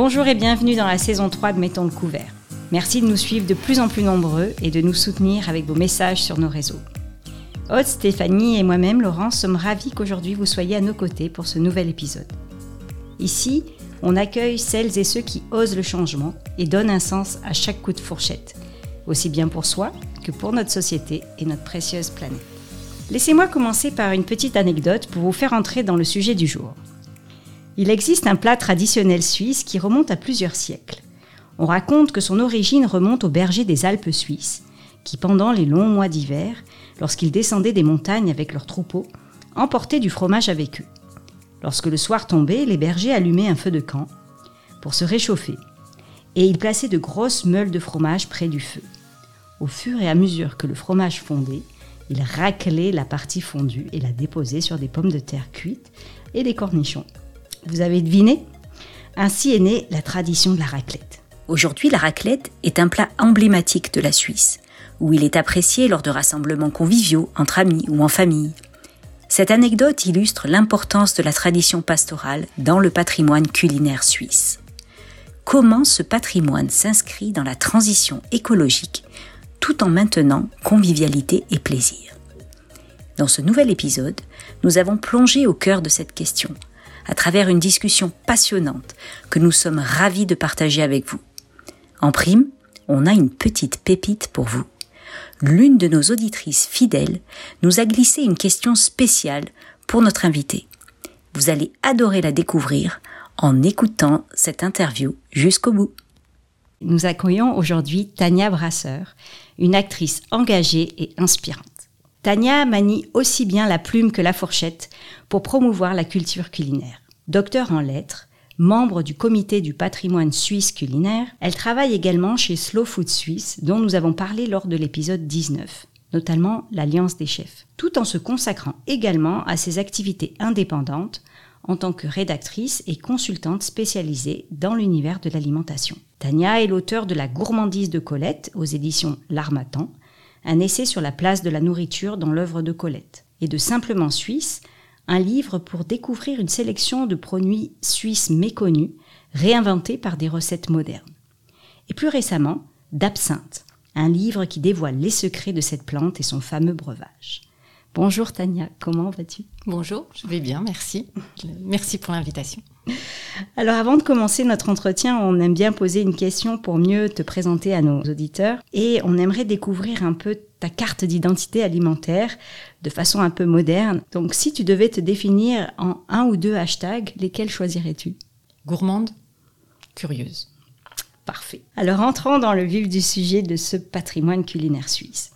Bonjour et bienvenue dans la saison 3 de Mettons le couvert. Merci de nous suivre de plus en plus nombreux et de nous soutenir avec vos messages sur nos réseaux. Aude, Stéphanie et moi-même, Laurence, sommes ravis qu'aujourd'hui vous soyez à nos côtés pour ce nouvel épisode. Ici, on accueille celles et ceux qui osent le changement et donnent un sens à chaque coup de fourchette, aussi bien pour soi que pour notre société et notre précieuse planète. Laissez-moi commencer par une petite anecdote pour vous faire entrer dans le sujet du jour. Il existe un plat traditionnel suisse qui remonte à plusieurs siècles. On raconte que son origine remonte aux bergers des Alpes suisses, qui pendant les longs mois d'hiver, lorsqu'ils descendaient des montagnes avec leurs troupeaux, emportaient du fromage avec eux. Lorsque le soir tombait, les bergers allumaient un feu de camp pour se réchauffer, et ils plaçaient de grosses meules de fromage près du feu. Au fur et à mesure que le fromage fondait, ils raclaient la partie fondue et la déposaient sur des pommes de terre cuites et des cornichons. Vous avez deviné Ainsi est née la tradition de la raclette. Aujourd'hui, la raclette est un plat emblématique de la Suisse, où il est apprécié lors de rassemblements conviviaux, entre amis ou en famille. Cette anecdote illustre l'importance de la tradition pastorale dans le patrimoine culinaire suisse. Comment ce patrimoine s'inscrit dans la transition écologique tout en maintenant convivialité et plaisir? Dans ce nouvel épisode, nous avons plongé au cœur de cette question à travers une discussion passionnante que nous sommes ravis de partager avec vous. En prime, on a une petite pépite pour vous. L'une de nos auditrices fidèles nous a glissé une question spéciale pour notre invité. Vous allez adorer la découvrir en écoutant cette interview jusqu'au bout. Nous accueillons aujourd'hui Tania Brasseur, une actrice engagée et inspirante. Tania manie aussi bien la plume que la fourchette pour promouvoir la culture culinaire. Docteur en lettres, membre du comité du patrimoine suisse culinaire, elle travaille également chez Slow Food Suisse, dont nous avons parlé lors de l'épisode 19 notamment l'Alliance des chefs, tout en se consacrant également à ses activités indépendantes en tant que rédactrice et consultante spécialisée dans l'univers de l'alimentation. Tania est l'auteur de La gourmandise de Colette aux éditions L'Armatan, un essai sur la place de la nourriture dans l'œuvre de Colette, et de Simplement Suisse, un livre pour découvrir une sélection de produits suisses méconnus, réinventés par des recettes modernes. Et plus récemment, d'Absinthe, un livre qui dévoile les secrets de cette plante et son fameux breuvage. Bonjour Tania, comment vas-tu? Bonjour, je vais bien, merci. Merci pour l'invitation. Alors avant de commencer notre entretien, on aime bien poser une question pour mieux te présenter à nos auditeurs et on aimerait découvrir un peu ta carte d'identité alimentaire de façon un peu moderne. Donc si tu devais te définir en un ou deux hashtags, lesquels choisirais-tu? Gourmande, curieuse. Parfait. Alors entrons dans le vif du sujet de ce patrimoine culinaire suisse.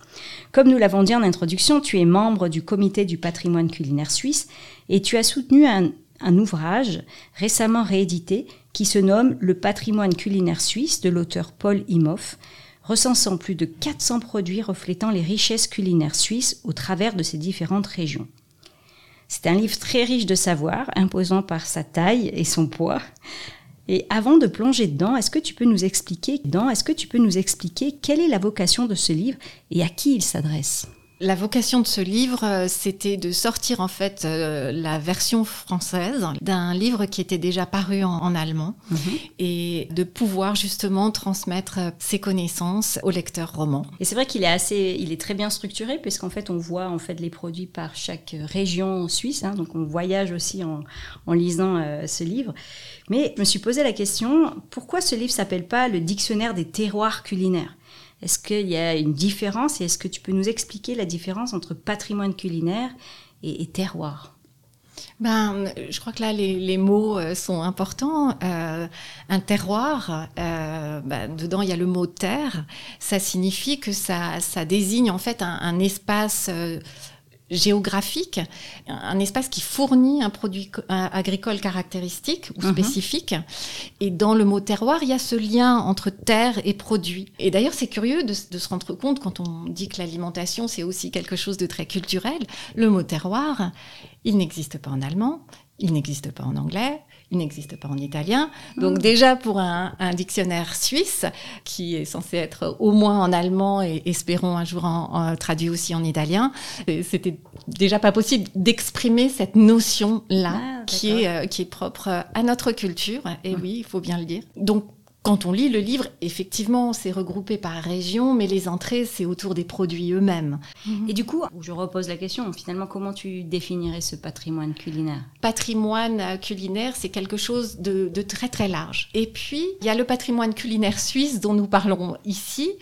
Comme nous l'avons dit en introduction, tu es membre du comité du patrimoine culinaire suisse et tu as soutenu un, ouvrage récemment réédité qui se nomme Le patrimoine culinaire suisse de l'auteur Paul Imhoff, recensant plus de 400 produits reflétant les richesses culinaires suisses au travers de ces différentes régions. C'est un livre très riche de savoir, imposant par sa taille et son poids. Et avant de plonger dedans, est-ce que tu peux nous expliquer, est-ce que tu peux nous expliquer quelle est la vocation de ce livre et à qui il s'adresse? La vocation de ce livre, euh, c'était de sortir en fait euh, la version française d'un livre qui était déjà paru en, allemand mhm. et de pouvoir justement transmettre euh, ses connaissances au lecteur roman. Et c'est vrai qu'il est assez, il est très bien structuré puisqu'en fait on voit en fait les produits par chaque région suisse, hein, donc on voyage aussi en, lisant ce livre. Mais je me suis posé la question pourquoi ce livre s'appelle pas le dictionnaire des terroirs culinaires? Est-ce qu'il y a une différence et est-ce que tu peux nous expliquer la différence entre patrimoine culinaire et, terroir? Ben, je crois que là, les, mots euh, sont importants. Euh, un terroir, euh, ben, dedans, il y a le mot terre. Ça signifie que ça, désigne en fait un espace géographique, un espace qui fournit un produit agricole caractéristique ou mhm. spécifique. Et dans le mot terroir, il y a ce lien entre terre et produit. Et d'ailleurs, c'est curieux de, se rendre compte quand on dit que l'alimentation, c'est aussi quelque chose de très culturel. Le mot terroir, il n'existe pas en allemand, il n'existe pas en anglais, il n'existe pas en italien. Donc mm. déjà pour un, dictionnaire suisse qui est censé être au moins en allemand et espérons un jour en, traduit aussi en italien, c'était déjà pas possible d'exprimer cette notion là ah, qui est euh, qui est propre à notre culture. Et mm. oui, il faut bien le dire. Donc quand on lit le livre, effectivement, c'est regroupé par région, mais les entrées, c'est autour des produits eux-mêmes. Mhm. Et du coup, je repose la question, finalement, comment tu définirais ce patrimoine culinaire? Patrimoine culinaire, c'est quelque chose de, très très large. Et puis, il y a le patrimoine culinaire suisse dont nous parlons ici,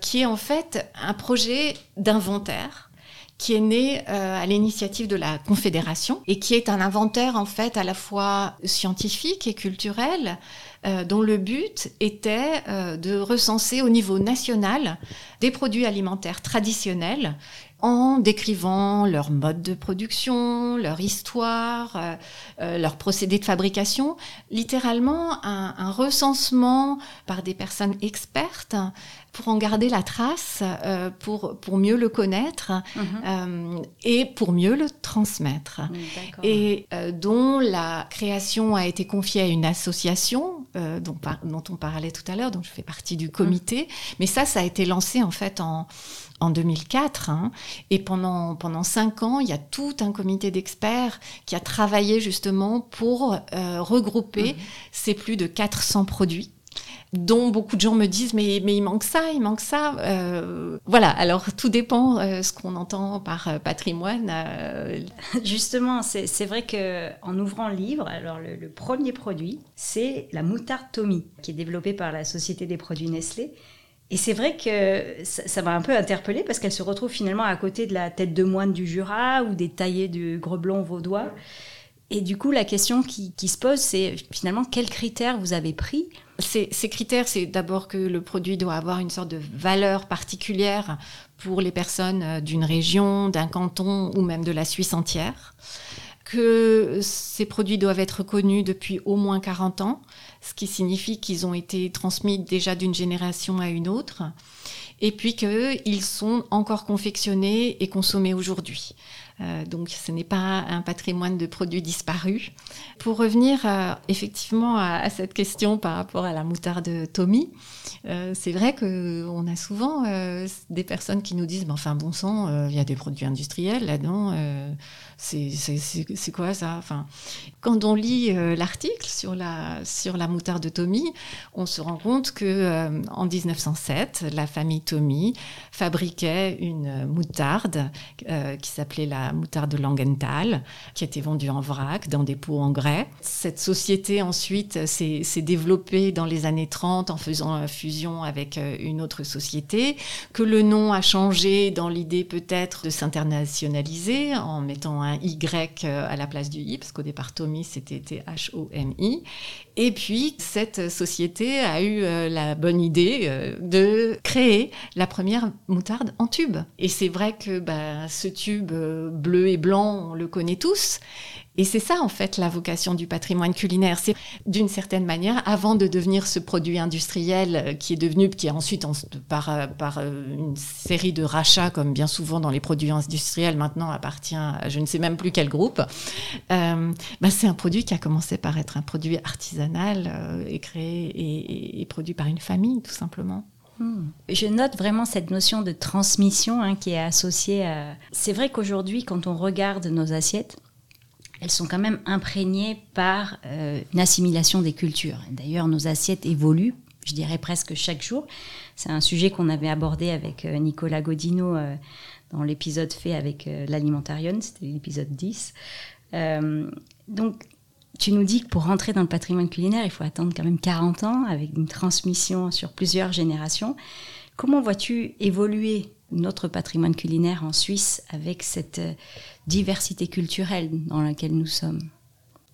qui est en fait un projet d'inventaire qui est né euh, à l'initiative de la Confédération et qui est un inventaire en fait à la fois scientifique et culturel euh, dont le but était euh, de recenser au niveau national des produits alimentaires traditionnels en décrivant leur mode de production, leur histoire, euh, euh, leur procédé de fabrication, littéralement un, un, recensement par des personnes expertes pour en garder la trace, euh, pour, pour mieux le connaître mhm. euh, et pour mieux le transmettre. Mm, et euh, dont la création a été confiée à une association dont, dont, on parlait tout à l'heure, dont je fais partie du comité. Mm. Mais ça, ça a été lancé en fait en en 2004. Hein, et pendant, pendant cinq ans, il y a tout un comité d'experts qui a travaillé justement pour euh, regrouper mhm. ces plus de 400 produits dont beaucoup de gens me disent mais, mais il manque ça, il manque ça. Euh, voilà, alors tout dépend euh, ce qu'on entend par euh, patrimoine. Justement, c'est vrai que en ouvrant le livre, alors le, le premier produit, c'est la moutarde Tommy, qui est développée par la Société des produits Nestlé. Et c'est vrai que ça m'a un peu interpellée parce qu'elle se retrouve finalement à côté de la tête de moine du Jura ou des taillés du Greblon vaudois. Et du coup, la question qui, se pose, c'est finalement quels critères vous avez pris? Ces, critères, c'est d'abord que le produit doit avoir une sorte de valeur particulière pour les personnes euh, d'une région, d'un canton ou même de la Suisse entière que ces produits doivent être connus depuis au moins 40 ans, ce qui signifie qu'ils ont été transmis déjà d'une génération à une autre, et puis qu'ils sont encore confectionnés et consommés aujourd'hui. Euh, donc ce n'est pas un patrimoine de produits disparus. Pour revenir euh, effectivement à, cette question par rapport à la moutarde Tommy, euh, c'est vrai qu'on a souvent des personnes qui nous disent, ben, enfin bon sang, il y a des produits industriels là-dedans c'est quoi ça? Enfin, Quand on lit l'article sur la, sur la moutarde de Tommy, on se rend compte que en 1907, la famille Tommy fabriquait une moutarde qui s'appelait la moutarde Langenthal, qui était vendue en vrac dans des pots en grès. Cette société ensuite s'est développée dans les années 30 en faisant fusion avec une autre société, que le nom a changé dans l'idée peut-être de s'internationaliser en mettant un Y euh, à la place du I, parce qu'au départ, Tommy, c'était T-H-O-M-I. Et puis, cette société a eu euh, la bonne idée euh, de créer la première moutarde en tube. Et c'est vrai que bah, ce tube bleu et blanc, on le connaît tous. Et c'est ça, en fait, la vocation du patrimoine culinaire. C'est, d'une certaine manière, avant de devenir ce produit industriel euh, qui est devenu, qui est ensuite, par, euh, par euh, une série de rachats, comme bien souvent dans les produits industriels, maintenant appartient à je ne sais même plus quel groupe, bah, c'est un produit qui a commencé par être un produit artisanal et créé et, produit par une famille, tout simplement. Hmm. Je note vraiment cette notion de transmission hein, qui est associée à... C'est vrai qu'aujourd'hui, quand on regarde nos assiettes, elles sont quand même imprégnées par euh, une assimilation des cultures. D'ailleurs, nos assiettes évoluent, je dirais presque chaque jour. C'est un sujet qu'on avait abordé avec euh, Nicolas Godino euh, dans l'épisode fait avec l'Alimentarium, c'était l'épisode 10. donc, tu nous dis que pour rentrer dans le patrimoine culinaire, il faut attendre quand même 40 ans avec une transmission sur plusieurs générations. Comment vois-tu évoluer notre patrimoine culinaire en Suisse avec cette diversité culturelle dans laquelle nous sommes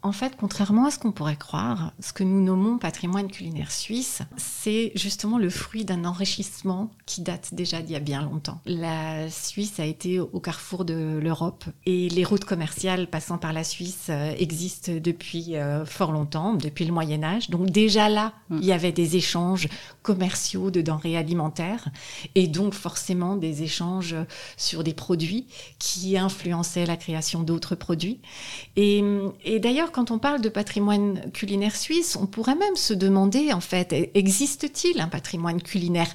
En fait, contrairement à ce qu'on pourrait croire, ce que nous nommons patrimoine culinaire suisse, c'est justement le fruit d'un enrichissement qui date déjà d'il y a bien longtemps. La Suisse a été au carrefour de l'Europe et les routes commerciales passant par la Suisse euh, existent depuis euh, fort longtemps, depuis le Moyen Âge. Donc déjà là, mm. il y avait des échanges commerciaux de denrées alimentaires et donc forcément des échanges sur des produits qui influençaient la création d'autres produits. Et, et d'ailleurs, quand on parle de patrimoine culinaire suisse, on pourrait même se demander, en fait, existe-t-il un patrimoine culinaire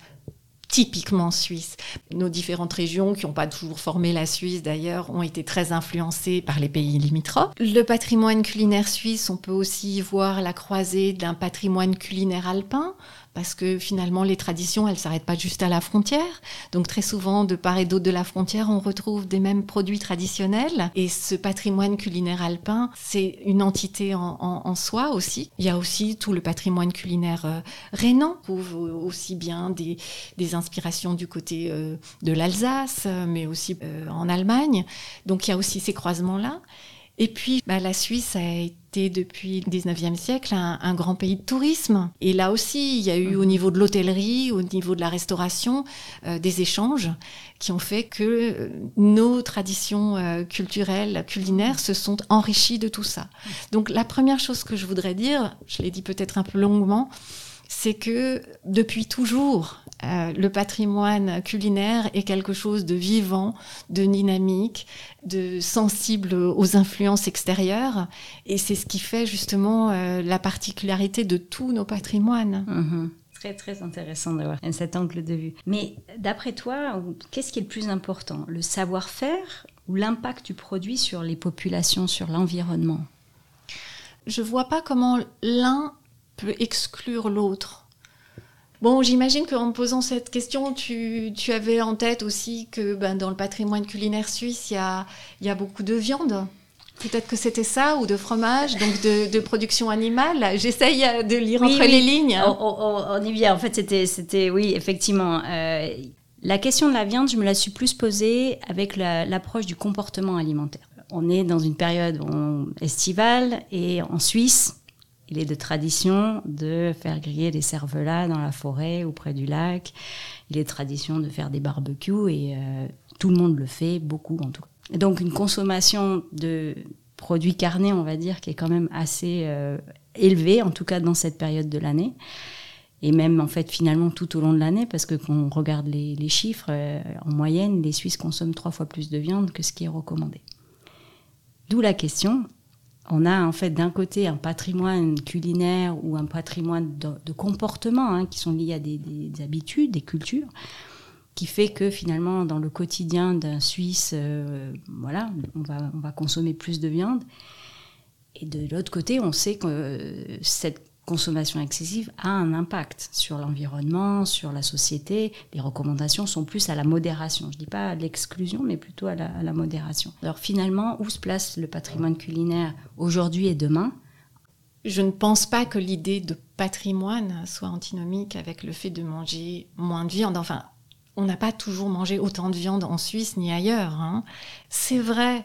typiquement suisse? Nos différentes régions, qui n'ont pas toujours formé la Suisse d'ailleurs, ont été très influencées par les pays limitrophes. Le patrimoine culinaire suisse, on peut aussi voir la croisée d'un patrimoine culinaire alpin parce que finalement les traditions elles s'arrêtent pas juste à la frontière. Donc très souvent de part et d'autre de la frontière on retrouve des mêmes produits traditionnels et ce patrimoine culinaire alpin c'est une entité en, soi aussi. Il y a aussi tout le patrimoine culinaire euh, rhénan, trouve aussi bien des, inspirations du côté euh, de l'Alsace mais aussi euh, en Allemagne. Donc il y a aussi ces croisements là. Et puis, bah, la Suisse a été depuis le 19e siècle un, grand pays de tourisme. Et là aussi, il y a eu au niveau de l'hôtellerie, au niveau de la restauration, euh, des échanges qui ont fait que euh, nos traditions euh, culturelles, culinaires, se sont enrichies de tout ça. Donc, la première chose que je voudrais dire, je l'ai dit peut-être un peu longuement, c'est que depuis toujours, euh, le patrimoine culinaire est quelque chose de vivant, de dynamique, de sensible aux influences extérieures. Et c'est ce qui fait justement euh, la particularité de tous nos patrimoines. Mhm. Très très intéressant d'avoir cet angle de vue. Mais d'après toi, qu'est-ce qui est le plus important? Le savoir-faire ou l'impact du produit sur les populations, sur l'environnement? Je vois pas comment l'un peut exclure l'autre. Bon, j'imagine qu'en me posant cette question, tu, avais en tête aussi que ben, dans le patrimoine culinaire suisse, il y a, beaucoup de viande. Peut-être que c'était ça, ou de fromage, donc de, production animale. J'essaye de lire entre les lignes. On, y vient. En fait, c'était, c'était oui, effectivement. Euh, la question de la viande, je me la suis plus posée avec l'approche du comportement alimentaire. On est dans une période estivale et en Suisse, il est de tradition de faire griller des cervelas dans la forêt ou près du lac. Il est de tradition de faire des barbecues et euh, tout le monde le fait, beaucoup en tout cas. donc une consommation de produits carnés, on va dire, qui est quand même assez euh, élevée, en tout cas dans cette période de l'année. Et même en fait finalement tout au long de l'année, parce que quand on regarde les, chiffres, euh, en moyenne, les Suisses consomment trois fois plus de viande que ce qui est recommandé. D'où la question, on a en fait d'un côté un patrimoine culinaire ou un patrimoine de, comportement hein, qui sont liés à des, habitudes, des cultures, qui fait que finalement dans le quotidien d'un Suisse, euh, voilà, on va, on va consommer plus de viande. Et de l'autre côté, on sait que cette consommation excessive a un impact sur l'environnement, sur la société. Les recommandations sont plus à la modération. Je ne dis pas à l'exclusion, mais plutôt à la, modération. Alors finalement, où se place le patrimoine culinaire aujourd'hui et demain? Je ne pense pas que l'idée de patrimoine soit antinomique avec le fait de manger moins de viande. Enfin, on n'a pas toujours mangé autant de viande en Suisse ni ailleurs. Hein. C'est vrai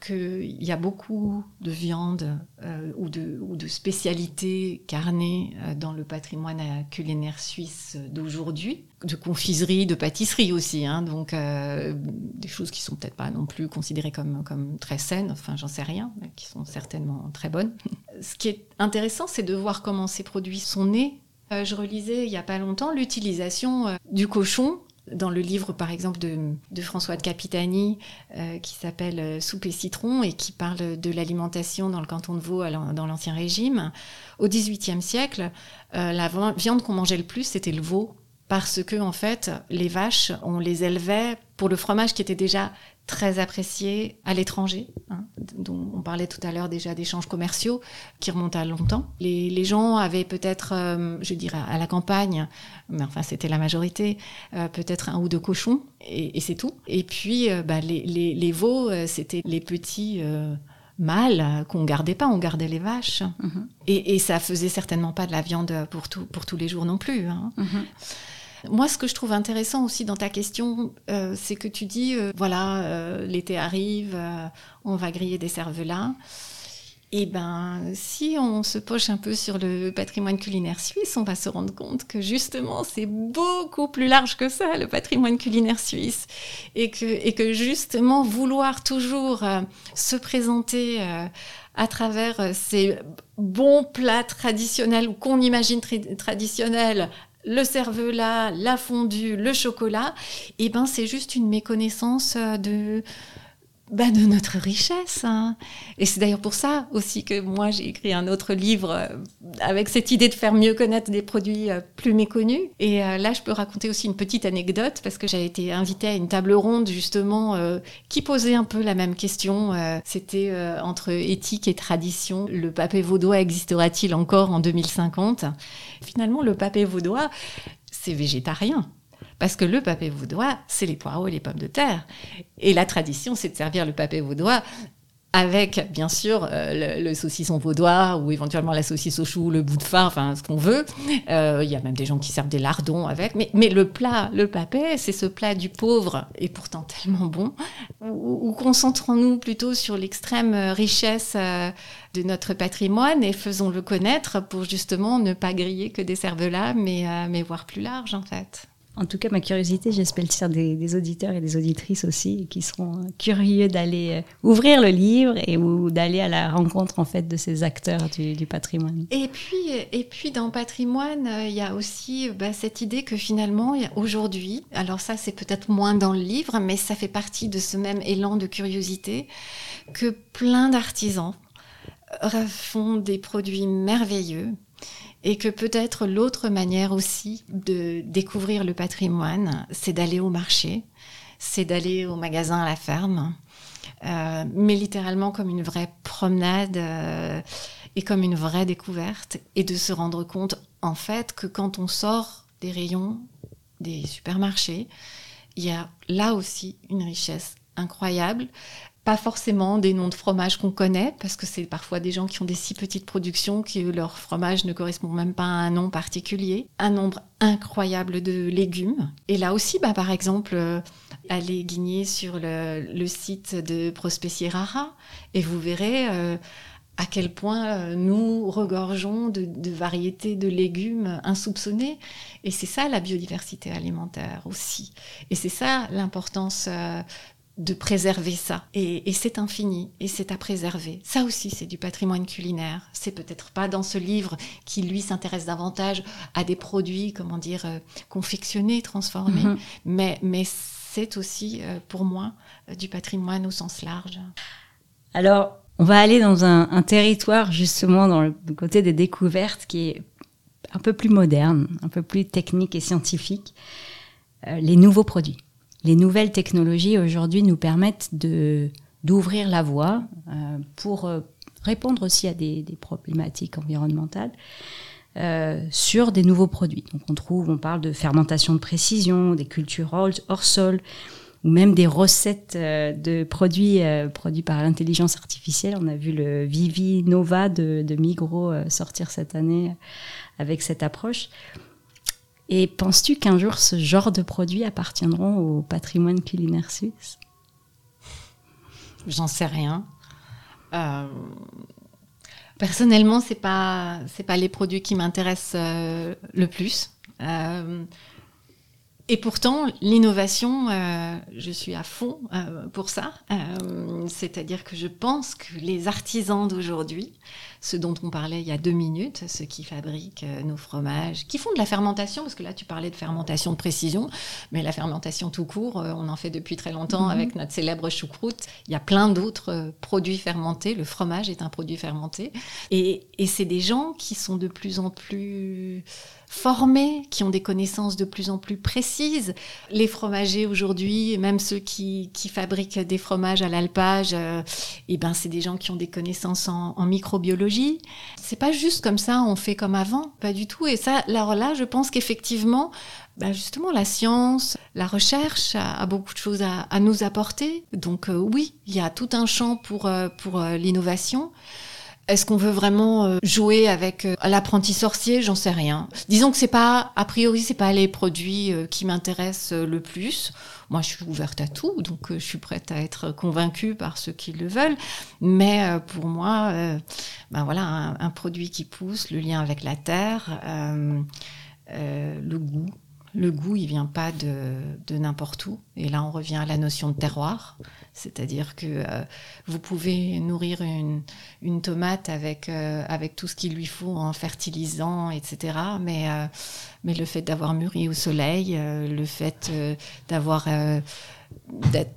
qu'il y a beaucoup de viande euh, ou, de, spécialités carnées euh, dans le patrimoine culinaire suisse d'aujourd'hui, de confiserie, de pâtisserie aussi, hein, donc euh, des choses qui sont peut-être pas non plus considérées comme, comme très saines, enfin j'en sais rien, mais qui sont certainement très bonnes. Ce qui est intéressant, c'est de voir comment ces produits sont nés. je relisais il y a pas longtemps l'utilisation du cochon dans le livre, par exemple, de, François de Capitani, euh, qui s'appelle euh, Soupe et citron et qui parle de l'alimentation dans le canton de Vaud dans l'Ancien Régime, au XVIIIe siècle, euh, la viande qu'on mangeait le plus, c'était le veau. Parce que, en fait, les vaches, on les élevait pour le fromage qui était déjà très apprécié à l'étranger, hein, dont on parlait tout à l'heure déjà d'échanges commerciaux qui remontent à longtemps. Les, gens avaient peut-être, euh, je dirais, à la campagne, mais enfin c'était la majorité, euh, peut-être un ou deux cochons, et, c'est tout. Et puis euh, bah, les, veaux, c'était les petits mâles qu'on gardait pas, on gardait les vaches. Mm-hmm. Et, ça faisait certainement pas de la viande pour, tout, pour tous les jours non plus. Hein. Mm-hmm. Moi, ce que je trouve intéressant aussi dans ta question, euh, c'est que tu dis, euh, voilà, euh, l'été arrive, on va griller des cervelas. Et ben, si on se poche un peu sur le patrimoine culinaire suisse, on va se rendre compte que justement, c'est beaucoup plus large que ça, le patrimoine culinaire suisse. Et que, et que justement, vouloir toujours se présenter à travers ces bons plats traditionnels ou qu'on imagine traditionnels le cervelas, la fondue, le chocolat, et ben c'est juste une méconnaissance de bah, de notre richesse. Hein. Et c'est d'ailleurs pour ça aussi que moi j'ai écrit un autre livre euh, avec cette idée de faire mieux connaître des produits euh, plus méconnus. Et euh, là, je peux raconter aussi une petite anecdote parce que j'ai été invitée à une table ronde justement qui posait un peu la même question. C'était entre éthique et tradition. Le papé vaudois existera-t-il encore en 2050 Finalement, le papé vaudois, c'est végétarien. Parce que le papé vaudois, c'est les poireaux et les pommes de terre. Et la tradition, c'est de servir le papé vaudois avec bien sûr euh, le, saucisson vaudois ou éventuellement la saucisse au chou, le bout de phare, enfin ce qu'on veut. Euh, il y a même des gens qui servent des lardons avec. Mais, le plat, le papé, c'est ce plat du pauvre et pourtant tellement bon. Ou, concentrons-nous plutôt sur l'extrême richesse euh, de notre patrimoine et faisons-le connaître pour justement ne pas griller que des cervelas, mais, mais voir plus large en fait. En tout cas, ma curiosité, j'espère des, des auditeurs et des auditrices aussi qui seront curieux d'aller euh, ouvrir le livre et ou d'aller à la rencontre en fait de ces acteurs du, patrimoine. Et puis, et puis dans patrimoine, euh, il y a aussi bah, cette idée que finalement aujourd'hui, alors ça c'est peut-être moins dans le livre, mais ça fait partie de ce même élan de curiosité que plein d'artisans euh, font des produits merveilleux et que peut-être l'autre manière aussi de découvrir le patrimoine, c'est d'aller au marché, c'est d'aller au magasin à la ferme, euh, mais littéralement comme une vraie promenade euh, et comme une vraie découverte, et de se rendre compte en fait que quand on sort des rayons des supermarchés, il y a là aussi une richesse incroyable pas forcément des noms de fromage qu'on connaît, parce que c'est parfois des gens qui ont des si petites productions que leur fromage ne correspond même pas à un nom particulier. Un nombre incroyable de légumes. Et là aussi, bah, par exemple, euh, allez guigner sur le, site de Prospecie Rara et vous verrez euh, à quel point euh, nous regorgeons de, de, variétés de légumes insoupçonnés. Et c'est ça la biodiversité alimentaire aussi. Et c'est ça l'importance de préserver ça. Et, c'est infini, et c'est à préserver. Ça aussi, c'est du patrimoine culinaire. C'est peut-être pas dans ce livre qui, lui, s'intéresse davantage à des produits, comment dire, euh, confectionnés, transformés, mhm. mais, mais c'est aussi, euh, pour moi, euh, du patrimoine au sens large. Alors, on va aller dans un, territoire, justement, dans le côté des découvertes, qui est un peu plus moderne, un peu plus technique et scientifique, les nouveaux produits les nouvelles technologies aujourd'hui nous permettent de d'ouvrir la voie euh, pour euh, répondre aussi à des, problématiques environnementales euh, sur des nouveaux produits. Donc on trouve, on parle de fermentation de précision, des cultures hors sol, ou même des recettes de produits produits par l'intelligence artificielle. On a vu le Vivi Nova de, de Migros sortir cette année avec cette approche. Et penses-tu qu'un jour ce genre de produits appartiendront au patrimoine culinaire suisse? J'en sais rien. Euh, personnellement, c'est pas pas les produits qui m'intéressent euh, le plus. Euh, et pourtant, l'innovation, euh, je suis à fond euh, pour ça. Euh, c'est-à-dire que je pense que les artisans d'aujourd'hui, ceux dont on parlait il y a deux minutes, ceux qui fabriquent nos fromages, qui font de la fermentation, parce que là tu parlais de fermentation de précision, mais la fermentation tout court, on en fait depuis très longtemps mhm. avec notre célèbre choucroute. Il y a plein d'autres produits fermentés. Le fromage est un produit fermenté. Et, et c'est des gens qui sont de plus en plus formés, qui ont des connaissances de plus en plus précises. Les fromagers aujourd'hui, même ceux qui, fabriquent des fromages à l'alpage, euh, eh ben c'est des gens qui ont des connaissances en, microbiologie. C'est pas juste comme ça, on fait comme avant, pas du tout. Et ça, alors là, je pense qu'effectivement, bah, justement, la science, la recherche a, beaucoup de choses à, nous apporter. Donc euh, oui, il y a tout un champ pour, euh, pour l'innovation. Est-ce qu'on veut vraiment euh, jouer avec euh, l'apprenti sorcier? J'en sais rien. Disons que c'est pas, a priori, c'est pas les produits euh, qui m'intéressent le plus. Moi, je suis ouverte à tout, donc je suis prête à être convaincue par ceux qui le veulent. Mais pour moi, ben voilà, un, un, produit qui pousse, le lien avec la terre, le goût, le goût, il vient pas de, n'importe où. Et là, on revient à la notion de terroir. C'est-à-dire que euh, vous pouvez nourrir une, tomate avec, euh, avec tout ce qu'il lui faut en fertilisant, etc. Mais, euh, mais le fait d'avoir mûri au soleil, le fait d'avoir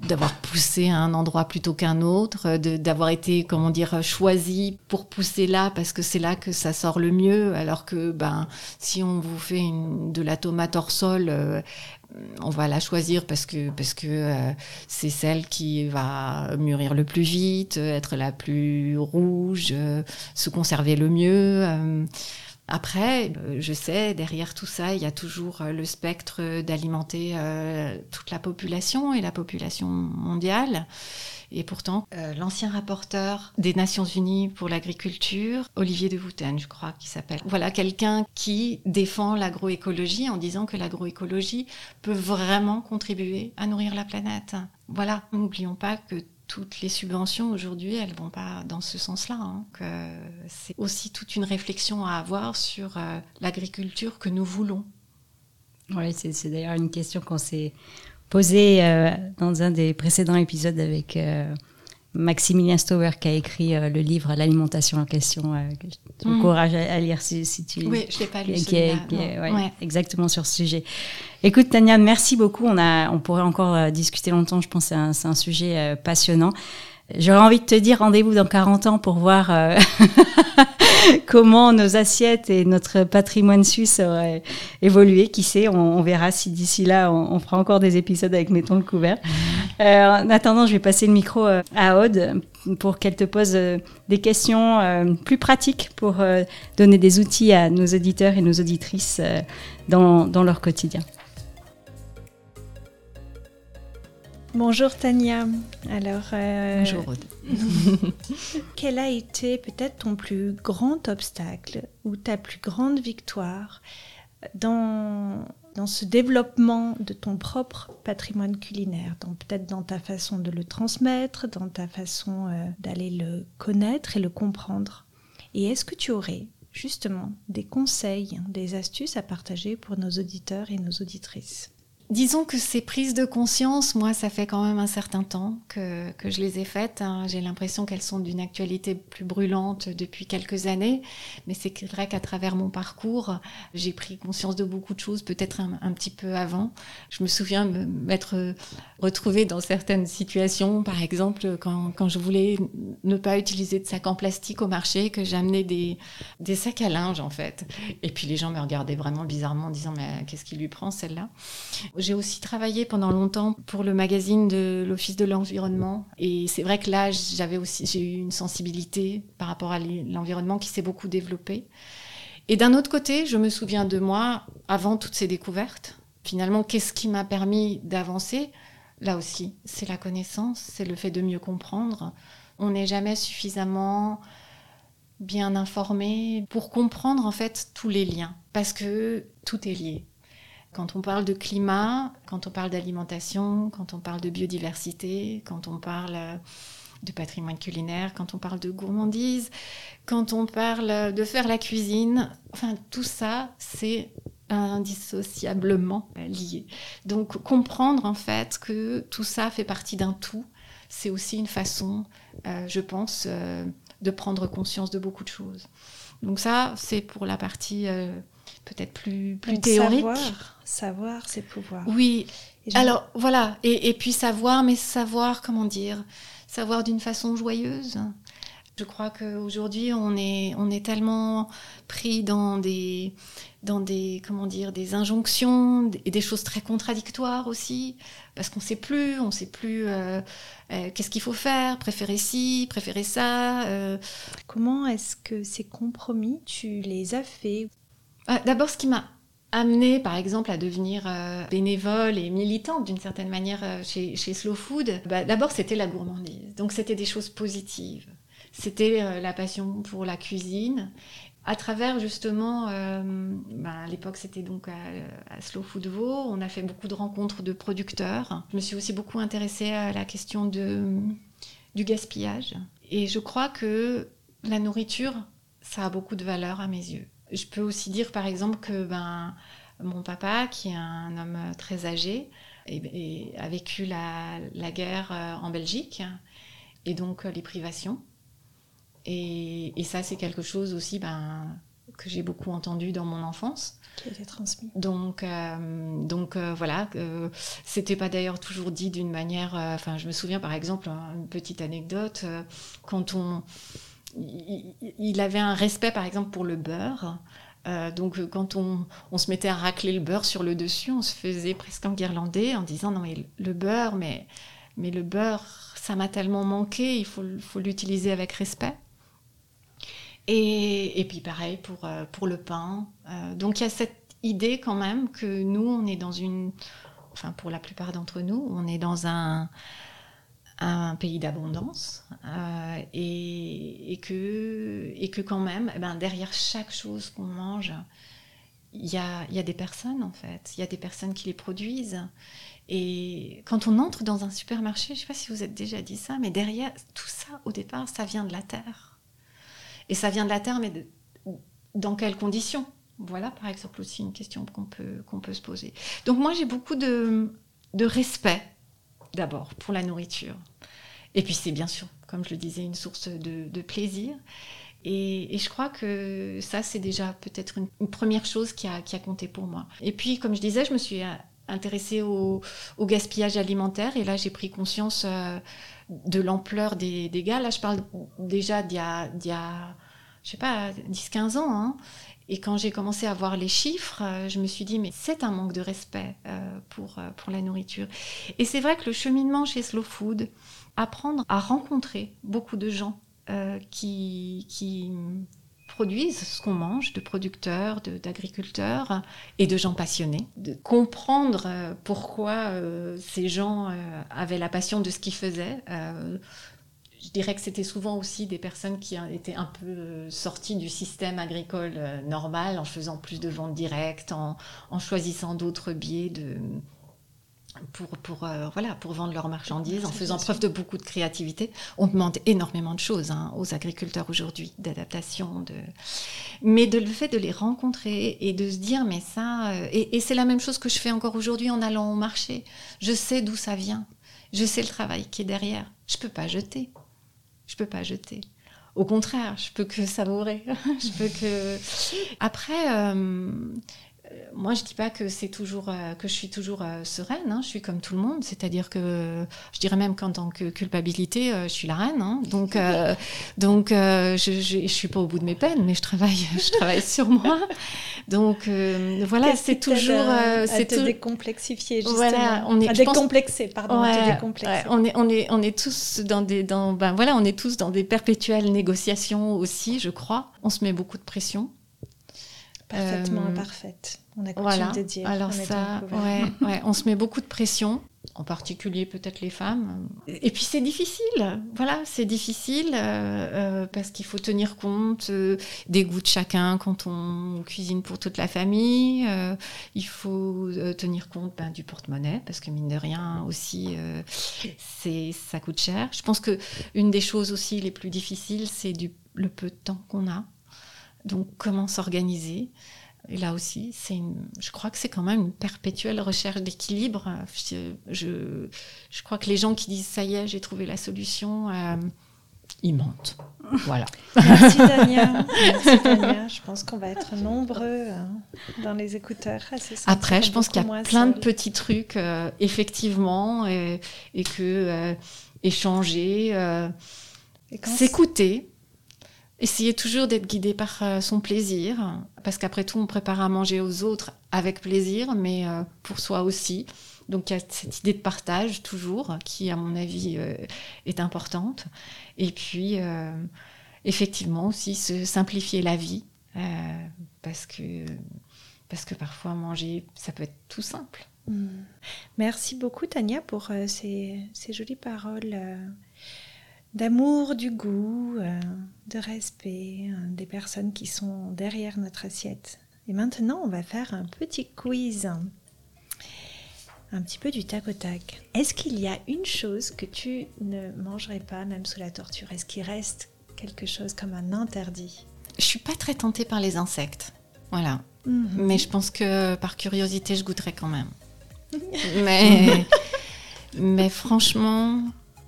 d'avoir poussé à un endroit plutôt qu'un autre, d'avoir été, comment dire, choisi pour pousser là parce que c'est là que ça sort le mieux, alors que ben si on vous fait une, de la tomate hors sol, euh, on va la choisir parce que parce que euh, c'est celle qui va mûrir le plus vite, être la plus rouge, euh, se conserver le mieux. Après, euh, je sais, derrière tout ça, il y a toujours euh, le spectre d'alimenter euh, toute la population et la population mondiale. Et pourtant, l'ancien rapporteur des Nations Unies pour l'agriculture, Olivier de je crois qu'il s'appelle, voilà quelqu'un qui défend l'agroécologie en disant que l'agroécologie peut vraiment contribuer à nourrir la planète. Voilà, n'oublions pas que toutes les subventions aujourd'hui, elles vont pas dans ce sens-là. Hein, c'est aussi toute une réflexion à avoir sur euh, l'agriculture que nous voulons. Oui, c'est, d'ailleurs une question qu'on s'est posée euh, dans un des précédents épisodes avec euh, Maximilien Stower qui a écrit euh, le livre L'alimentation en question. Euh, je mm. à, lire si, tu. Oui, je l'ai pas lu. Qui Exactement sur ce sujet. Écoute, Tania, merci beaucoup. On, a, on pourrait encore euh, discuter longtemps. Je pense que c'est un, sujet passionnant. J'aurais envie de te dire rendez-vous dans 40 ans pour voir comment nos assiettes et notre patrimoine suisse auraient évolué. Qui sait, on, verra si d'ici là, on, fera encore des épisodes avec Mettons le couvert. Euh, en attendant, je vais passer le micro euh, à Aude pour qu'elle te pose euh, des questions plus pratiques pour donner des outils à nos auditeurs et nos auditrices dans, dans leur quotidien. Bonjour Tania. Alors, Bonjour Aude. Quel a été peut-être ton plus grand obstacle ou ta plus grande victoire dans, dans ce développement de ton propre patrimoine culinaire, peut-être dans ta façon de le transmettre, dans ta façon euh, d'aller le connaître et le comprendre Et est-ce que tu aurais justement des conseils, des astuces à partager pour nos auditeurs et nos auditrices? Disons que ces prises de conscience, moi, ça fait quand même un certain temps que, je les ai faites. Hein. J'ai l'impression qu'elles sont d'une actualité plus brûlante depuis quelques années. Mais c'est vrai qu'à travers mon parcours, j'ai pris conscience de beaucoup de choses, peut-être un, petit peu avant. Je me souviens m'être retrouvée dans certaines situations, par exemple, quand, je voulais ne pas utiliser de sacs en plastique au marché, que j'amenais des, des sacs à linge, en fait. Et puis les gens me regardaient vraiment bizarrement en disant, mais qu'est-ce qui lui prend, celle-là? J'ai aussi travaillé pendant longtemps pour le magazine de l'Office de l'environnement. Et c'est vrai que là, j'avais aussi, j'ai eu une sensibilité par rapport à l'environnement qui s'est beaucoup développée. Et d'un autre côté, je me souviens de moi avant toutes ces découvertes. Finalement, qu'est-ce qui m'a permis d'avancer? Là aussi, c'est la connaissance, c'est le fait de mieux comprendre. On n'est jamais suffisamment bien informé pour comprendre en fait tous les liens, parce que tout est lié. Quand on parle de climat, quand on parle d'alimentation, quand on parle de biodiversité, quand on parle euh, de patrimoine culinaire, quand on parle de gourmandise, quand on parle de faire la cuisine, enfin tout ça, c'est indissociablement lié. Donc comprendre en fait que tout ça fait partie d'un tout, c'est aussi une façon, euh, je pense, euh, de prendre conscience de beaucoup de choses. Donc ça, c'est pour la partie peut-être plus, plus théorique. Savoir, savoir c'est pouvoir. Oui. Alors voilà, et, et, puis savoir, mais savoir, comment dire, savoir d'une façon joyeuse. Je crois qu'aujourd'hui, on est, on est tellement pris dans des, dans des, comment dire, des injonctions et des choses très contradictoires aussi, parce qu'on ne sait plus, on ne sait plus euh, euh, qu'est-ce qu'il faut faire, préférer ci, préférer ça. Euh. Comment est-ce que ces compromis, tu les as faits d'abord, ce qui m'a amené, par exemple, à devenir euh, bénévole et militante d'une certaine manière euh, chez, Slow Food, bah, d'abord, c'était la gourmandise. Donc, c'était des choses positives. c'était la passion pour la cuisine à travers justement, ben, à l'époque c'était donc à, Slow Food Vaux, on a fait beaucoup de rencontres de producteurs. Je me suis aussi beaucoup intéressée à la question de, du gaspillage. Et je crois que la nourriture, ça a beaucoup de valeur à mes yeux. Je peux aussi dire par exemple que ben, mon papa, qui est un homme très âgé, et, a vécu la, la, guerre euh, en Belgique et donc euh, les privations. Et, et ça, c'est quelque chose aussi ben, que j'ai beaucoup entendu dans mon enfance. Qui a été transmis. Donc, euh, donc voilà, c'était pas d'ailleurs toujours dit d'une manière. Enfin, je me souviens par exemple, une petite anecdote, quand on. Il avait un respect par exemple pour le beurre. Euh, donc euh, quand on, se mettait à racler le beurre sur le dessus, on se faisait presque en en disant non mais le beurre, mais, mais le beurre, ça m'a tellement manqué, il faut, faut l'utiliser avec respect. Et, et, puis pareil pour, euh, pour le pain. donc il y a cette idée quand même que nous, on est dans une... Enfin pour la plupart d'entre nous, on est dans un un pays d'abondance euh, et, que, quand même, eh ben, derrière chaque chose qu'on mange, il y a, des personnes en fait, il y a des personnes qui les produisent. Et quand on entre dans un supermarché, je ne sais pas si vous êtes déjà dit ça, mais derrière tout ça, au départ, ça vient de la terre. Et ça vient de la terre, mais dans quelles conditions? Voilà, par exemple, aussi une question qu'on peut, qu'on peut se poser. Donc moi, j'ai beaucoup de respect d'abord pour la nourriture. Et puis c'est bien sûr, comme je le disais, une source de, plaisir. Et, je crois que ça, c'est déjà peut-être une, première chose qui a, qui a, compté pour moi. Et puis, comme je disais, je me suis intéressée au, gaspillage alimentaire. Et là, j'ai pris conscience euh, de l'ampleur des dégâts. Là, je parle déjà d'il y a, y a je sais pas, 10-15 ans. Hein. Et quand j'ai commencé à voir les chiffres, euh, je me suis dit, mais c'est un manque de respect euh, pour, euh, pour la nourriture. Et c'est vrai que le cheminement chez Slow Food, apprendre à rencontrer beaucoup de gens qui, qui produisent ce qu'on mange, de producteurs, d'agriculteurs et de gens passionnés, de comprendre pourquoi ces gens avaient la passion de ce qu'ils faisaient je dirais que c'était souvent aussi des personnes qui étaient un peu euh, sorties du système agricole euh, normal en faisant plus de ventes directes, en, choisissant d'autres biais de, pour, pour, euh, voilà, pour vendre leurs marchandises, en faisant preuve de beaucoup de créativité. On demande énormément de choses hein, aux agriculteurs aujourd'hui, d'adaptation, de... mais de le fait de les rencontrer et de se dire, mais ça, et, et c'est la même chose que je fais encore aujourd'hui en allant au marché. Je sais d'où ça vient, je sais le travail qui est derrière. Je peux pas jeter je peux pas jeter. Au contraire, je peux que savourer. je peux que. Après, euh, moi, je dis pas que c'est toujours euh, que je suis toujours euh, sereine. Hein. je suis comme tout le monde, c'est-à-dire que je dirais même qu'en tant que culpabilité, je suis la reine. Hein. donc, donc, je, je, suis pas au bout de mes peines, mais je travaille, je travaille sur moi. Donc, voilà, c'est toujours, c'est tout décomplexifier justement? Voilà, on est à décomplexer, pardon, on est, on est, on est tous dans des, dans, ben voilà, on est tous dans des perpétuelles négociations aussi, je crois. On se met beaucoup de pression. Parfaitement euh, imparfaite. On a coutume de dire. Alors ça, ouais, ouais, on se met beaucoup de pression, en particulier peut-être les femmes. Et puis c'est difficile, voilà, c'est difficile euh, euh, parce qu'il faut tenir compte des goûts de chacun quand on cuisine pour toute la famille. il faut tenir compte ben, du porte-monnaie parce que mine de rien aussi, c'est ça coûte cher. Je pense que une des choses aussi les plus difficiles, c'est le peu de temps qu'on a. Donc comment s'organiser? Et là aussi, c'est je crois que c'est quand même une perpétuelle recherche d'équilibre. Je, je, crois que les gens qui disent ça y est, j'ai trouvé la solution, euh, ils mentent. Voilà. Merci Dania. Merci Dania. Je pense qu'on va être nombreux hein, dans les écouteurs. Après, je pense qu'il y a plein de petits trucs, euh, effectivement, et, que euh, échanger, s'écouter Essayer toujours d'être guidé par euh, son plaisir, parce qu'après tout, on prépare à manger aux autres avec plaisir, mais euh, pour soi aussi. Donc il y a cette idée de partage toujours, qui à mon avis euh, est importante. Et puis, effectivement aussi, se simplifier la vie, parce, que, parce que parfois manger, ça peut être tout simple. Hmm. Merci beaucoup Tania pour ces, ces, jolies paroles d'amour du goût, euh, de respect euh, des personnes qui sont derrière notre assiette. Et maintenant, on va faire un petit quiz, un petit peu du tac au tac. Est-ce qu'il y a une chose que tu ne mangerais pas, même sous la torture? Est-ce qu'il reste quelque chose comme un interdit? Je suis pas très tentée par les insectes. Voilà. Mhm. Mais je pense que par curiosité, je goûterai quand même. mais, mais franchement,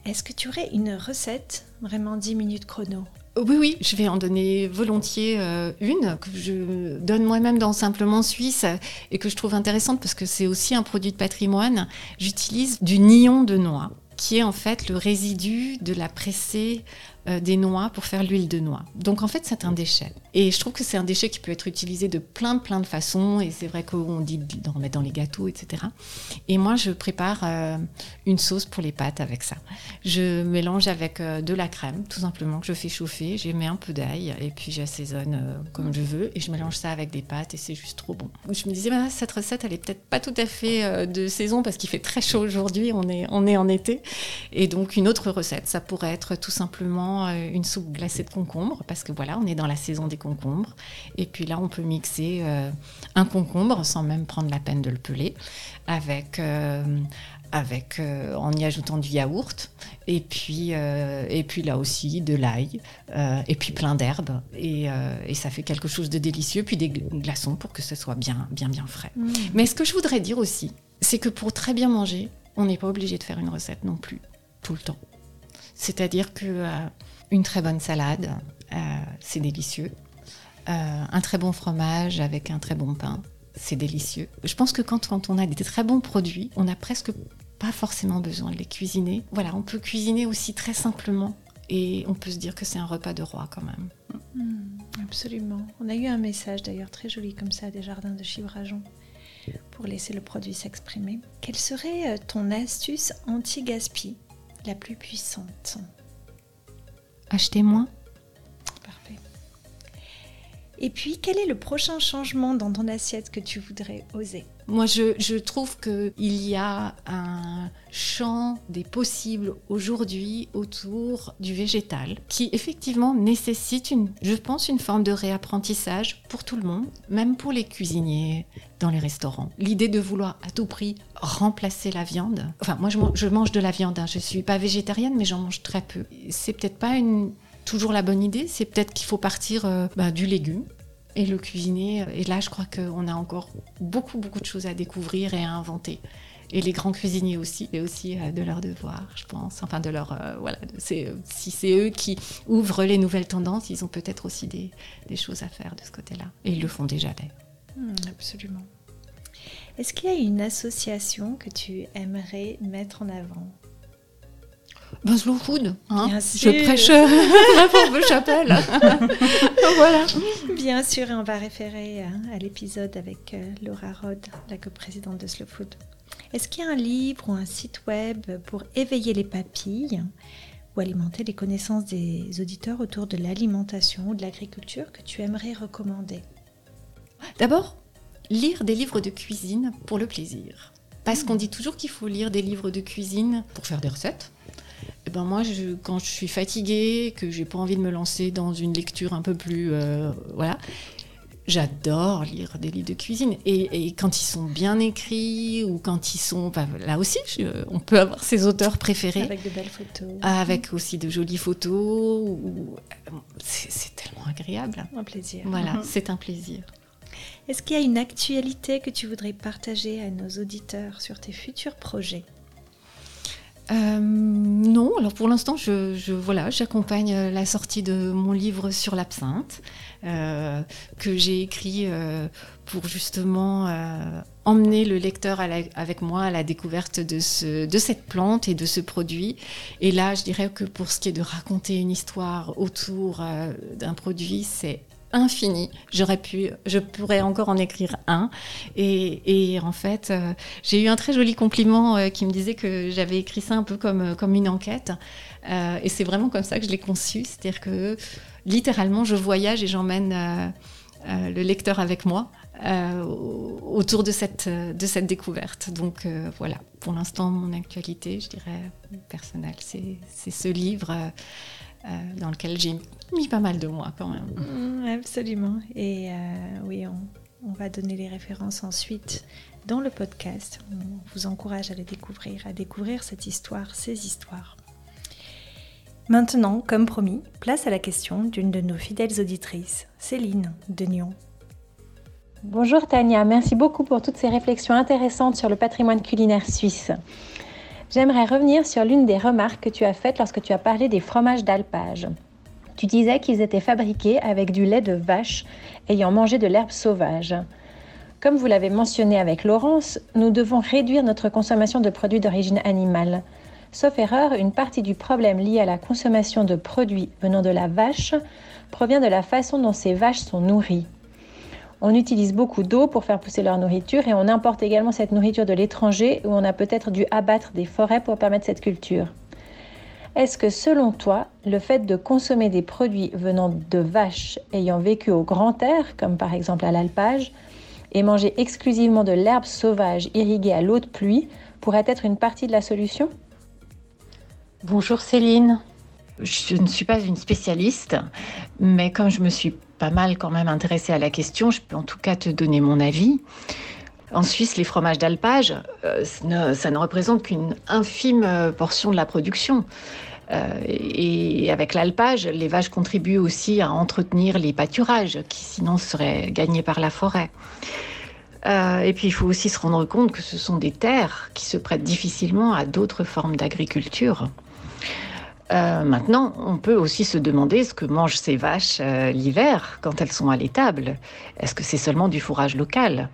Est-ce que tu aurais une recette, vraiment 10 minutes chrono? Oui, oui, je vais en donner volontiers euh, une que je donne moi-même dans Simplement Suisse et que je trouve intéressante parce que c'est aussi un produit de patrimoine. J'utilise du nillon de noix qui est en fait le résidu de la pressée euh, des noix pour faire l'huile de noix. Donc en fait, c'est un déchet. Et je trouve que c'est un déchet qui peut être utilisé de plein, plein de façons. Et c'est vrai qu'on dit d'en mettre dans les gâteaux, etc. Et moi, je prépare euh, une sauce pour les pâtes avec ça. Je mélange avec euh, de la crème, tout simplement, que je fais chauffer. J'y mets un peu d'ail et puis j'assaisonne comme je veux. Et je mélange ça avec des pâtes et c'est juste trop bon. Je me disais, bah, cette recette, elle est peut-être pas tout à fait de saison parce qu'il fait très chaud aujourd'hui. On est en été. Et donc, une autre recette, ça pourrait être tout simplement euh, une soupe glacée de concombre parce que voilà, on est dans la saison des concombres. Et puis là, on peut mixer euh, un concombre sans même prendre la peine de le peler avec. euh, avec, en y ajoutant du yaourt et puis, et puis là aussi de l'ail et puis plein d'herbes et, et ça fait quelque chose de délicieux puis des gl- glaçons pour que ce soit bien bien bien frais. Mais ce que je voudrais dire aussi, c'est que pour très bien manger, on n'est pas obligé de faire une recette non plus tout le temps. C'est-à-dire que euh, une très bonne salade, euh, c'est délicieux. Euh, un très bon fromage avec un très bon pain, c'est délicieux. Je pense que quand, on a des très bons produits, on n'a presque pas forcément besoin de les cuisiner. Voilà, on peut cuisiner aussi très simplement et on peut se dire que c'est un repas de roi quand même. Hmm, Absolument. On a eu un message d'ailleurs très joli comme ça des jardins de Chibrajon pour laisser le produit s'exprimer. Quelle serait euh, ton astuce anti-gaspi la plus puissante? Achetez moins Parfait. Et puis, quel est le prochain changement dans ton assiette que tu voudrais oser? Moi, je, trouve qu'il y a un champ des possibles aujourd'hui autour du végétal qui effectivement nécessite, une, je pense, une forme de réapprentissage pour tout le monde, même pour les cuisiniers dans les restaurants. L'idée de vouloir à tout prix remplacer la viande. Enfin, moi, je, man- je mange de la viande. hein. Je suis pas végétarienne, mais j'en mange très peu. C'est peut-être pas une, toujours la bonne idée. C'est peut-être qu'il faut partir euh, bah, du légume et le cuisiner. Et là, je crois qu'on a encore beaucoup, beaucoup de choses à découvrir et à inventer. Et les grands cuisiniers aussi, et aussi euh, de leur devoir, je pense. Enfin, de leur. euh, voilà, de- si c'est eux qui ouvrent les nouvelles tendances, ils ont peut-être aussi des, choses à faire de ce côté-là. Et ils le font déjà. Hmm, Absolument. Est-ce qu'il y a une association que tu aimerais mettre en avant? Ben, slow food, hein. Bien je sûr. prêche euh, la pauvre chapelle. voilà. Bien sûr, on va référer hein, à l'épisode avec euh, Laura Rod, la coprésidente de Slow Food. Est-ce qu'il y a un livre ou un site web pour éveiller les papilles ou alimenter les connaissances des auditeurs autour de l'alimentation ou de l'agriculture que tu aimerais recommander? D'abord, lire des livres de cuisine pour le plaisir. Parce qu'on dit toujours qu'il faut lire des livres de cuisine pour faire des recettes. Et ben moi, je- quand je suis fatiguée, que j'ai pas envie de me lancer dans une lecture un peu plus, euh, voilà, j'adore lire des livres de cuisine. Et, et quand ils sont bien écrits ou quand ils sont, là aussi, je- on peut avoir ses auteurs préférés. Avec de belles photos. Avec aussi de jolies photos. c'est tellement agréable. Un plaisir. Voilà, Mhm. c'est un plaisir. Est-ce qu'il y a une actualité que tu voudrais partager à nos auditeurs sur tes futurs projets? Euh, non, alors pour l'instant, je, je- voilà, j'accompagne euh, la sortie de mon livre sur l'absinthe, euh, que j'ai écrit euh, pour justement euh, emmener le lecteur avec moi à la découverte de, ce, de cette plante et de ce produit. Et là, je dirais que pour ce qui est de raconter une histoire autour euh, d'un produit, c'est infini. J'aurais pu, je pourrais encore en écrire un. Et, en fait, euh, j'ai eu un très joli compliment euh, qui me disait que j'avais écrit ça un peu comme, euh, une enquête. Et c'est vraiment comme ça que je l'ai conçu. C'est-à-dire que littéralement, je voyage et j'emmène le lecteur avec moi autour de cette, de cette découverte. Donc voilà, pour l'instant, mon actualité, je dirais, personnelle, c'est ce livre dans lequel j'ai mis pas mal de mois quand même. Mm, absolument. Et oui, on, on va donner les références ensuite dans le podcast. On vous encourage à les découvrir, à découvrir cette histoire, ces histoires. Maintenant, comme promis, place à la question d'une de nos fidèles auditrices, Céline de Nyon. Bonjour Tania, merci beaucoup pour toutes ces réflexions intéressantes sur le patrimoine culinaire suisse. J'aimerais revenir sur l'une des remarques que tu as faites lorsque tu as parlé des fromages d'alpage. Tu disais qu'ils étaient fabriqués avec du lait de vache ayant mangé de l'herbe sauvage. Comme vous l'avez mentionné avec Laurence, nous devons réduire notre consommation de produits d'origine animale. Sauf erreur, une partie du problème lié à la consommation de produits venant de la vache provient de la façon dont ces vaches sont nourries. On utilise beaucoup d'eau pour faire pousser leur nourriture et on importe également cette nourriture de l'étranger où on a peut-être dû abattre des forêts pour permettre cette culture. Est-ce que selon toi, le fait de consommer des produits venant de vaches ayant vécu au grand air, comme par exemple à l'alpage, et manger exclusivement de l'herbe sauvage irriguée à l'eau de pluie, pourrait être une partie de la solution? Bonjour Céline. Je ne suis pas une spécialiste, mais comme je me suis pas mal quand même intéressée à la question, je peux en tout cas te donner mon avis. En Suisse, les fromages d'alpage, euh, ça ne représente qu'une infime euh, portion de la production. Euh, et avec l'alpage, les vaches contribuent aussi à entretenir les pâturages qui sinon seraient gagnés par la forêt. et puis il faut aussi se rendre compte que ce sont des terres qui se prêtent difficilement à d'autres formes d'agriculture. Maintenant, on peut aussi se demander ce que mangent ces vaches l'hiver quand elles sont à l'étable. Est-ce que c'est seulement du fourrage local?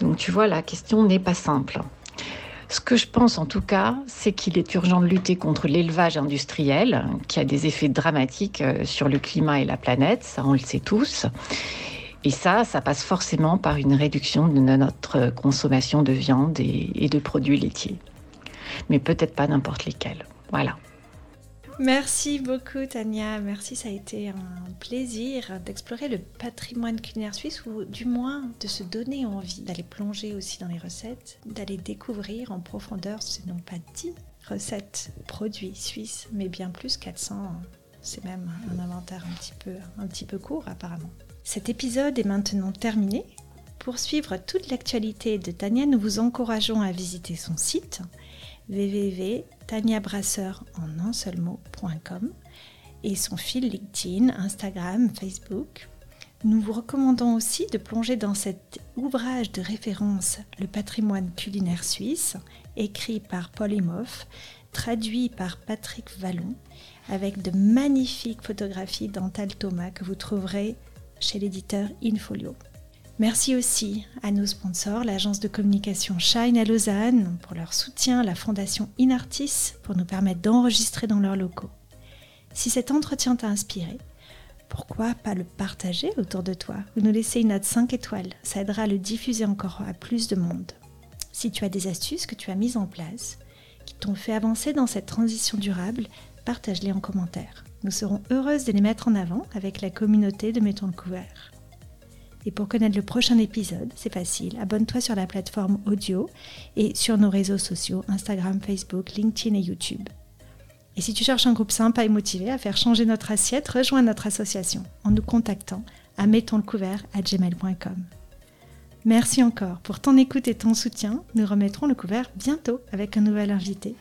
Donc tu vois, la question n'est pas simple. Ce que je pense en tout cas, c'est qu'il est urgent de lutter contre l'élevage industriel, qui a des effets dramatiques euh, sur le climat et la planète, ça on le sait tous. Et ça, ça passe forcément par une réduction de notre consommation de viande et, de produits laitiers. Mais peut-être pas n'importe lesquels. Voilà. Merci beaucoup Tania, merci, ça a été un plaisir d'explorer le patrimoine culinaire suisse ou du moins de se donner envie d'aller plonger aussi dans les recettes, d'aller découvrir en profondeur ce non pas 10 recettes produits suisses, mais bien plus 400. C'est même un inventaire un petit peu, un petit peu court apparemment. Cet épisode est maintenant terminé. Pour suivre toute l'actualité de Tania, nous vous encourageons à visiter son site www.taniabrasseur en un seul mot.com et son fil LinkedIn, Instagram, Facebook. Nous vous recommandons aussi de plonger dans cet ouvrage de référence Le patrimoine culinaire suisse, écrit par Paul Emoff, traduit par Patrick Vallon, avec de magnifiques photographies d'Antal Thomas que vous trouverez chez l'éditeur Infolio. Merci aussi à nos sponsors, l'agence de communication Shine à Lausanne pour leur soutien, la fondation Inartis pour nous permettre d'enregistrer dans leurs locaux. Si cet entretien t'a inspiré, pourquoi pas le partager autour de toi ou nous laisser une note 5 étoiles? Ça aidera à le diffuser encore à plus de monde. Si tu as des astuces que tu as mises en place, qui t'ont fait avancer dans cette transition durable, partage-les en commentaire. Nous serons heureuses de les mettre en avant avec la communauté de Mettons le couvert. Et pour connaître le prochain épisode, c'est facile, abonne-toi sur la plateforme audio et sur nos réseaux sociaux Instagram, Facebook, LinkedIn et YouTube. Et si tu cherches un groupe sympa et motivé à faire changer notre assiette, rejoins notre association en nous contactant à mettonslecouvert à gmail.com. Merci encore pour ton écoute et ton soutien. Nous remettrons le couvert bientôt avec un nouvel invité.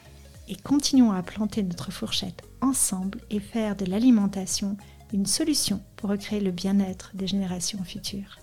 Et continuons à planter notre fourchette ensemble et faire de l'alimentation une solution pour recréer le bien-être des générations futures.